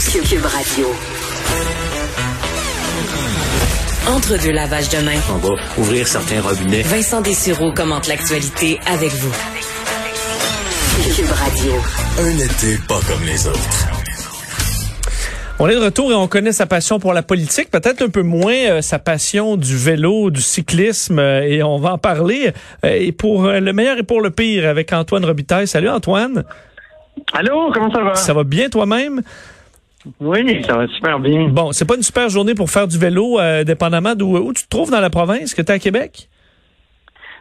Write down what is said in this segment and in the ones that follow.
Cube Radio. Entre deux lavages de main, On va ouvrir certains robinets. Vincent Dessureau commente l'actualité avec vous. Cube Radio. Un été pas comme les autres. On est de retour et on connaît sa passion pour la politique, peut-être un peu moins euh, sa passion du vélo, du cyclisme, euh, et on va en parler. euh, et pour euh, le meilleur et pour le pire avec Antoine Robitaille. Salut Antoine, Allô, comment ça va? ça va bien toi-même? Oui, ça va super bien. Bon, c'est pas une super journée pour faire du vélo, euh, dépendamment d'où où tu te trouves dans la province, que tu es à Québec?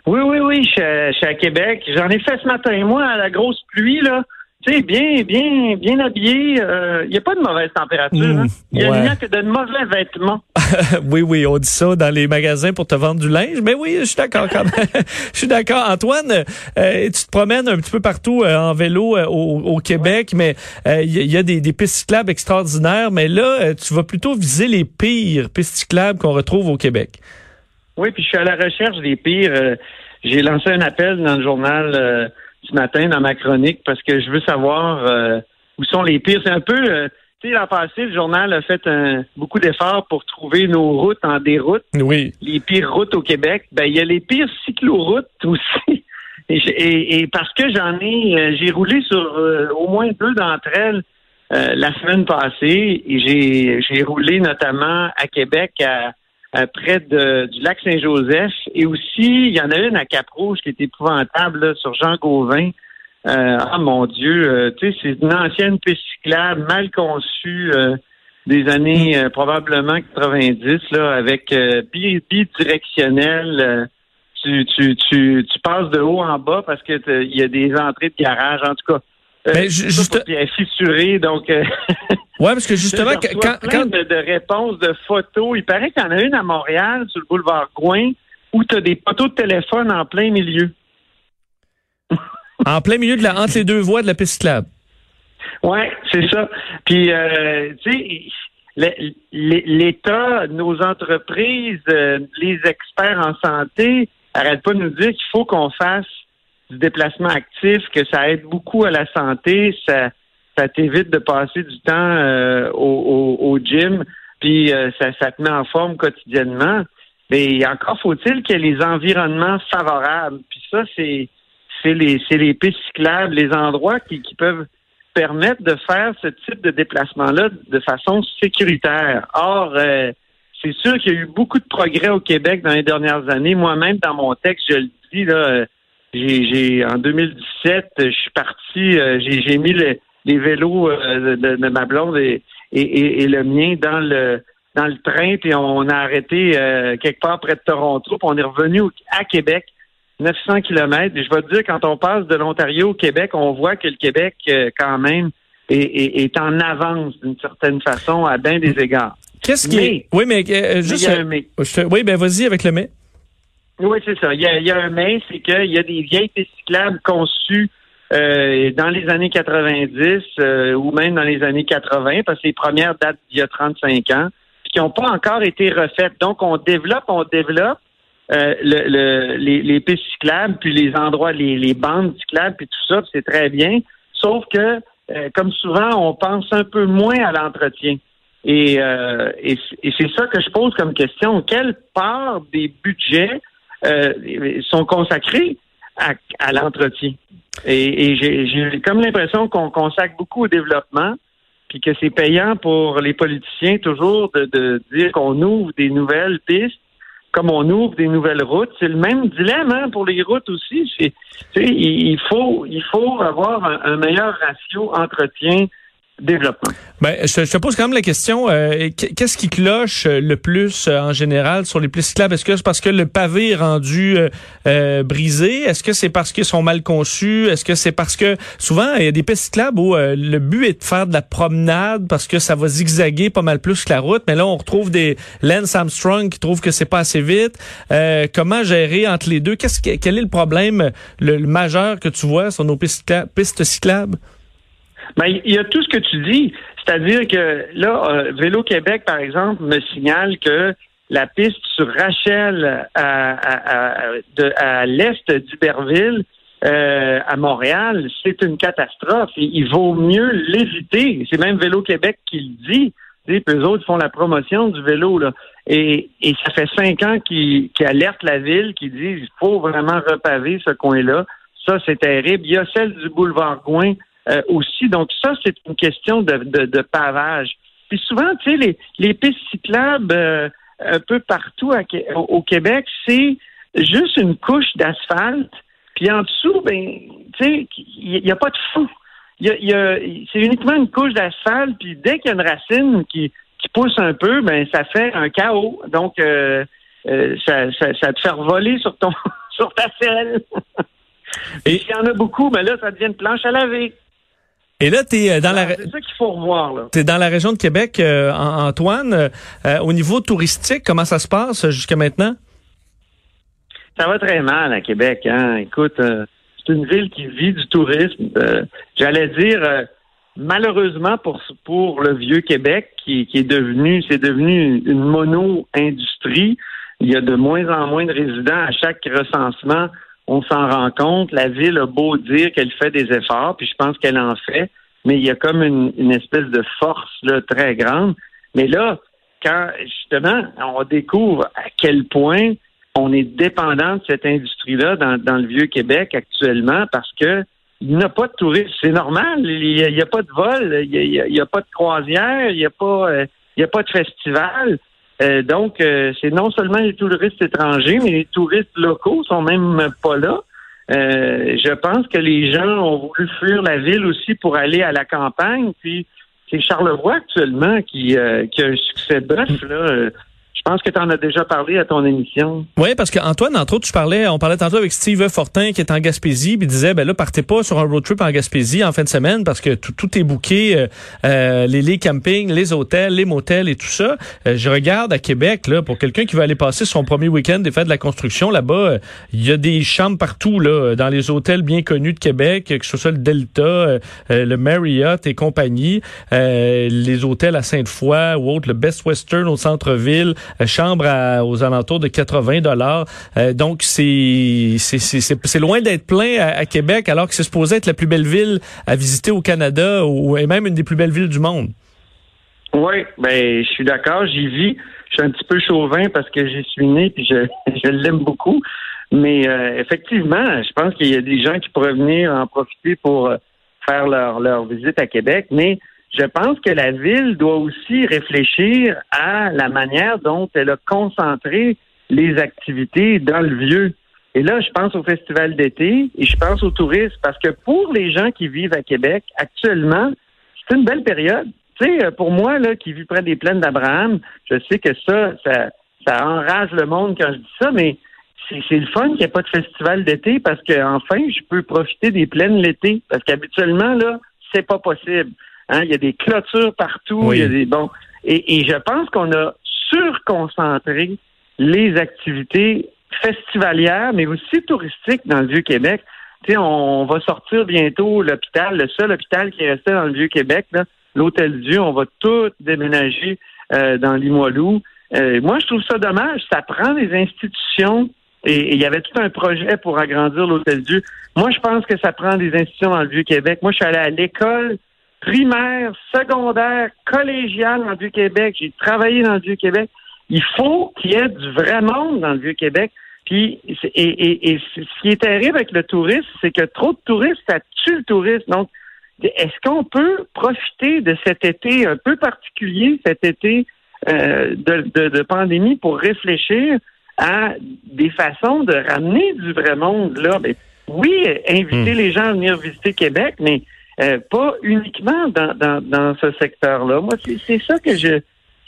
Oui, oui, oui, je je suis à Québec. J'en ai fait ce matin, moi, à la grosse pluie, là. Tu sais, bien, bien, bien habillé. Il n'y a pas de mauvaise température. Mmh, hein. Il a ouais. n'y a que de mauvais vêtements. oui, oui, on dit ça dans les magasins pour te vendre du linge. Mais oui, je suis d'accord quand même. Je suis d'accord. Antoine, euh, tu te promènes un petit peu partout euh, en vélo euh, au, au Québec, mais euh, il y, a- il y a des, des pistes cyclables extraordinaires. Mais là, euh, tu vas plutôt viser les pires pistes cyclables qu'on retrouve au Québec. Oui, puis je suis à la recherche des pires. Euh, J'ai lancé un appel dans le journal euh, ce matin, dans ma chronique, parce que je veux savoir euh, où sont les pires. C'est un peu... euh, tu sais, l'an passé, le journal a fait un- beaucoup d'efforts pour trouver nos routes en déroute. Oui. les pires routes au Québec, ben il y a les pires cycloroutes aussi. Et, et- et parce que j'en ai, euh, j'ai roulé sur euh, au moins deux d'entre elles euh, la semaine passée. Et j'ai j'ai roulé notamment à Québec, à, à près de, du lac Saint-Joseph. Et aussi, il y en a une à Cap-Rouge qui est épouvantable là, sur Jean Gauvin. Euh, ah mon Dieu, euh, tu sais, c'est une ancienne piste mal conçue. euh, des années euh, probablement 90 là avec euh, bi- bidirectionnel euh, tu, tu, tu, tu passes de haut en bas parce que il y a des entrées de garage en tout cas euh, Mais ju- tout juste- elle est fissurée donc euh, Ouais, parce que justement, quand, reçois quand, plein de, de réponses de photos il paraît qu'il y en a une à Montréal sur le boulevard Gouin où tu as des poteaux de téléphone en plein milieu en plein milieu de la entre les deux voies de la piste cyclable. Ouais, c'est ça. Puis, euh, tu sais, l'État, nos entreprises, euh, les experts en santé arrêtent pas de nous dire qu'il faut qu'on fasse du déplacement actif, que ça aide beaucoup à la santé, ça, ça t'évite de passer du temps euh, au, au, au gym, puis euh, ça, ça te met en forme quotidiennement. Mais encore faut-il qu'il y ait les environnements favorables. Puis ça, c'est c'est les les pistes cyclables, les endroits qui, qui peuvent permettre de faire ce type de déplacement-là de façon sécuritaire. Or, euh, c'est sûr qu'il y a eu beaucoup de progrès au Québec dans les dernières années. Moi-même, dans mon texte, je le dis, là, euh, j'ai, j'ai en 2017, je suis parti, euh, j'ai, j'ai mis le- les vélos euh, de, de ma blonde et, et, et- et le mien dans le dans le train, puis on a arrêté euh, quelque part près de Toronto, puis on est revenu à Québec. 900 kilomètres. Et je vais te dire, quand on passe de l'Ontario au Québec, on voit que le Québec, euh, quand même, est, est- est en avance d'une certaine façon à bien des égards. Qu'est-ce qui Mais- est... Oui, mais euh, Mais juste... il y a un mais. je te- Oui, ben vas-y avec le mais. Oui, c'est ça. Il y, a, il y a un mais, c'est qu'il y a des vieilles pistes cyclables conçues euh, dans les années 90 euh, ou même dans les années 80, parce que les premières datent d'il y a 35 ans, qui n'ont pas encore été refaites. Donc, on développe, on développe euh, le, le- les, les pistes cyclables, puis les endroits, les, les bandes cyclables, puis tout ça, c'est très bien. Sauf que, euh, comme souvent, on pense un peu moins à l'entretien. Et, euh, et, et c'est ça que je pose comme question. Quelle part des budgets euh, sont consacrés à, à l'entretien? Et, et j'ai comme l'impression qu'on consacre beaucoup au développement, puis que c'est payant pour les politiciens toujours de, de dire qu'on ouvre des nouvelles pistes, comme on ouvre des nouvelles routes. C'est le même dilemme hein, pour les routes aussi. Il, il faut il faut avoir un meilleur ratio entretien Ben, je, je te pose quand même la question, euh, qu'est-ce qui cloche euh, le plus euh, en général sur les pistes cyclables? Est-ce que c'est parce que le pavé est rendu brisé? Est-ce que c'est parce qu'ils sont mal conçus? Est-ce que c'est parce que souvent, il y a des pistes cyclables où le but est de faire de la promenade parce que ça va zigzaguer pas mal plus que la route, mais là, on retrouve des Lance Armstrong qui trouvent que c'est pas assez vite. comment gérer entre les deux? Qu'est-ce quel est le problème le, majeur que tu vois sur nos pistes cyclables? Ben, il y a tout ce que tu dis. C'est-à-dire que là, euh, Vélo Québec, par exemple, me signale que la piste sur Rachel à, à, à, l'est d'Iberville, euh, à Montréal, c'est une catastrophe. Il, vaut mieux l'éviter. C'est même Vélo Québec qui le dit. Puis eux autres font la promotion du vélo. Là. Et, et ça fait cinq ans qu'ils alertent la ville, qui disent il faut vraiment repaver ce coin-là. Ça, c'est terrible. Il y a celle du boulevard Gouin euh, aussi. Donc ça, c'est une question de, de, pavage. Puis souvent, tu sais, les, les pistes cyclables euh, un peu partout au, Québec, c'est juste une couche d'asphalte. Puis en dessous, ben, tu sais, il n'y a pas de fou. Y y a, c'est uniquement une couche d'asphalte. Puis dès qu'il y a une racine qui, qui pousse un peu, ben ça fait un chaos. Donc euh, ça, ça, ça, te fait voler sur ton sur ta selle. Et s'il y en a beaucoup, ben là, ça devient une planche à laver. Et là, tu es euh, dans la C'est ça qu'il faut revoir. Là. T'es dans la région de Québec, euh, Antoine. Euh, au niveau touristique, comment ça se passe jusqu'à maintenant? Ça va très mal à Québec. Hein? Écoute, c'est une ville qui vit du tourisme. J'allais dire, malheureusement pour pour le vieux Québec, qui, qui est devenu, c'est devenu une mono-industrie. Il y a de moins en moins de résidents à chaque recensement on s'en rend compte. La ville a beau dire qu'elle fait des efforts, puis je pense qu'elle en fait, mais il y a comme une, espèce de force là, très grande. Mais là, quand justement on découvre à quel point on est dépendant de cette industrie-là dans, le vieux Québec actuellement, parce que il n'y a pas de touristes. C'est normal. Il n'y a, pas de vol, il n'y a, pas de croisière, il n'y euh, a pas de festival. Euh, donc, euh, c'est non seulement les touristes étrangers, mais les touristes locaux sont même pas là. Euh, je pense que les gens ont voulu fuir la ville aussi pour aller à la campagne. Puis c'est Charlevoix actuellement qui, qui a un succès bœuf. Je pense que tu en as déjà parlé à ton émission. Oui, parce qu'Antoine, entre autres, tu parlais, on parlait tantôt avec Steve Fortin qui est en Gaspésie, puis disait, ben là, partez pas sur un road trip en Gaspésie en fin de semaine parce que tout, est bouqué, euh, euh, les, les campings, les hôtels, les motels et tout ça. Euh, je regarde à Québec, là, pour quelqu'un qui va aller passer son premier week-end des fêtes de la construction, là-bas, il y a des chambres partout, là, dans les hôtels bien connus de Québec, que ce soit le Delta, le Marriott et compagnie, les hôtels à Sainte-Foy ou autres, le Best Western au centre-ville, euh, chambre aux alentours de 80 dollars. Euh, donc c'est c'est loin d'être plein à, Québec alors que c'est supposé être la plus belle ville à visiter au Canada ou et même une des plus belles villes du monde. Oui, ben je suis d'accord, j'y vis. Je suis un petit peu chauvin parce que j'y suis né puis je, je l'aime beaucoup. Mais euh, effectivement, je pense qu'il y a des gens qui pourraient venir en profiter pour faire leur, leur visite à Québec, mais je pense que la ville doit aussi réfléchir à la manière dont elle a concentré les activités dans le vieux. Et là, je pense au festival d'été et je pense au tourisme parce que pour les gens qui vivent à Québec actuellement, c'est une belle période. Tu sais, pour moi, là, qui vis près des plaines d'Abraham, je sais que ça, ça, ça enrage le monde quand je dis ça, mais c'est le fun qu'il n'y ait pas de festival d'été parce que enfin, je peux profiter des plaines l'été. Parce qu'habituellement, là, c'est pas possible. Hein, il y a des clôtures partout. Il y a des bon. Et, je pense qu'on a surconcentré les activités festivalières, mais aussi touristiques dans le Vieux-Québec. Tu sais, on, va sortir bientôt l'hôpital, le seul hôpital qui est resté dans le Vieux-Québec, l'Hôtel Dieu. On va tout déménager euh, dans Limoilou. Euh, moi, je trouve ça dommage. Ça prend des institutions et il y avait tout un projet pour agrandir l'Hôtel Dieu. Moi, je pense que ça prend des institutions dans le Vieux-Québec. Moi, je suis allé à l'école primaire, secondaire, collégial dans le Vieux-Québec. J'ai travaillé dans le Vieux-Québec. Il faut qu'il y ait du vrai monde dans le Vieux-Québec. Puis, et, et, ce qui est terrible avec le tourisme, c'est que trop de touristes, ça tue le tourisme. Donc, est-ce qu'on peut profiter de cet été un peu particulier, cet été euh, de, de, pandémie, pour réfléchir à des façons de ramener du vrai monde là? Ben, oui, inviter mm. les gens à venir visiter Québec, mais euh, pas uniquement dans, dans, dans ce secteur-là. Moi, c'est c'est ça que je,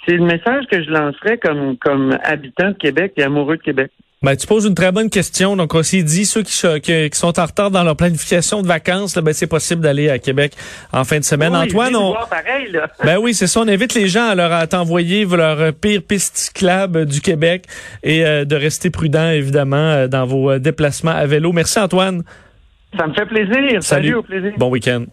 c'est le message que je lancerais comme comme habitant de Québec et amoureux de Québec. Ben, tu poses une très bonne question. Donc, on s'est dit, ceux qui, qui, qui sont en retard dans leur planification de vacances, là, ben, c'est possible d'aller à Québec en fin de semaine. Oui, Antoine, on... pareil, là. Ben oui, c'est ça. On invite les gens à leur à t'envoyer leur pire piste cyclable du Québec et euh, de rester prudent, évidemment, euh, dans vos euh, déplacements à vélo. Merci, Antoine. Ça me fait plaisir. Salut, Salut. au plaisir. Bon week-end.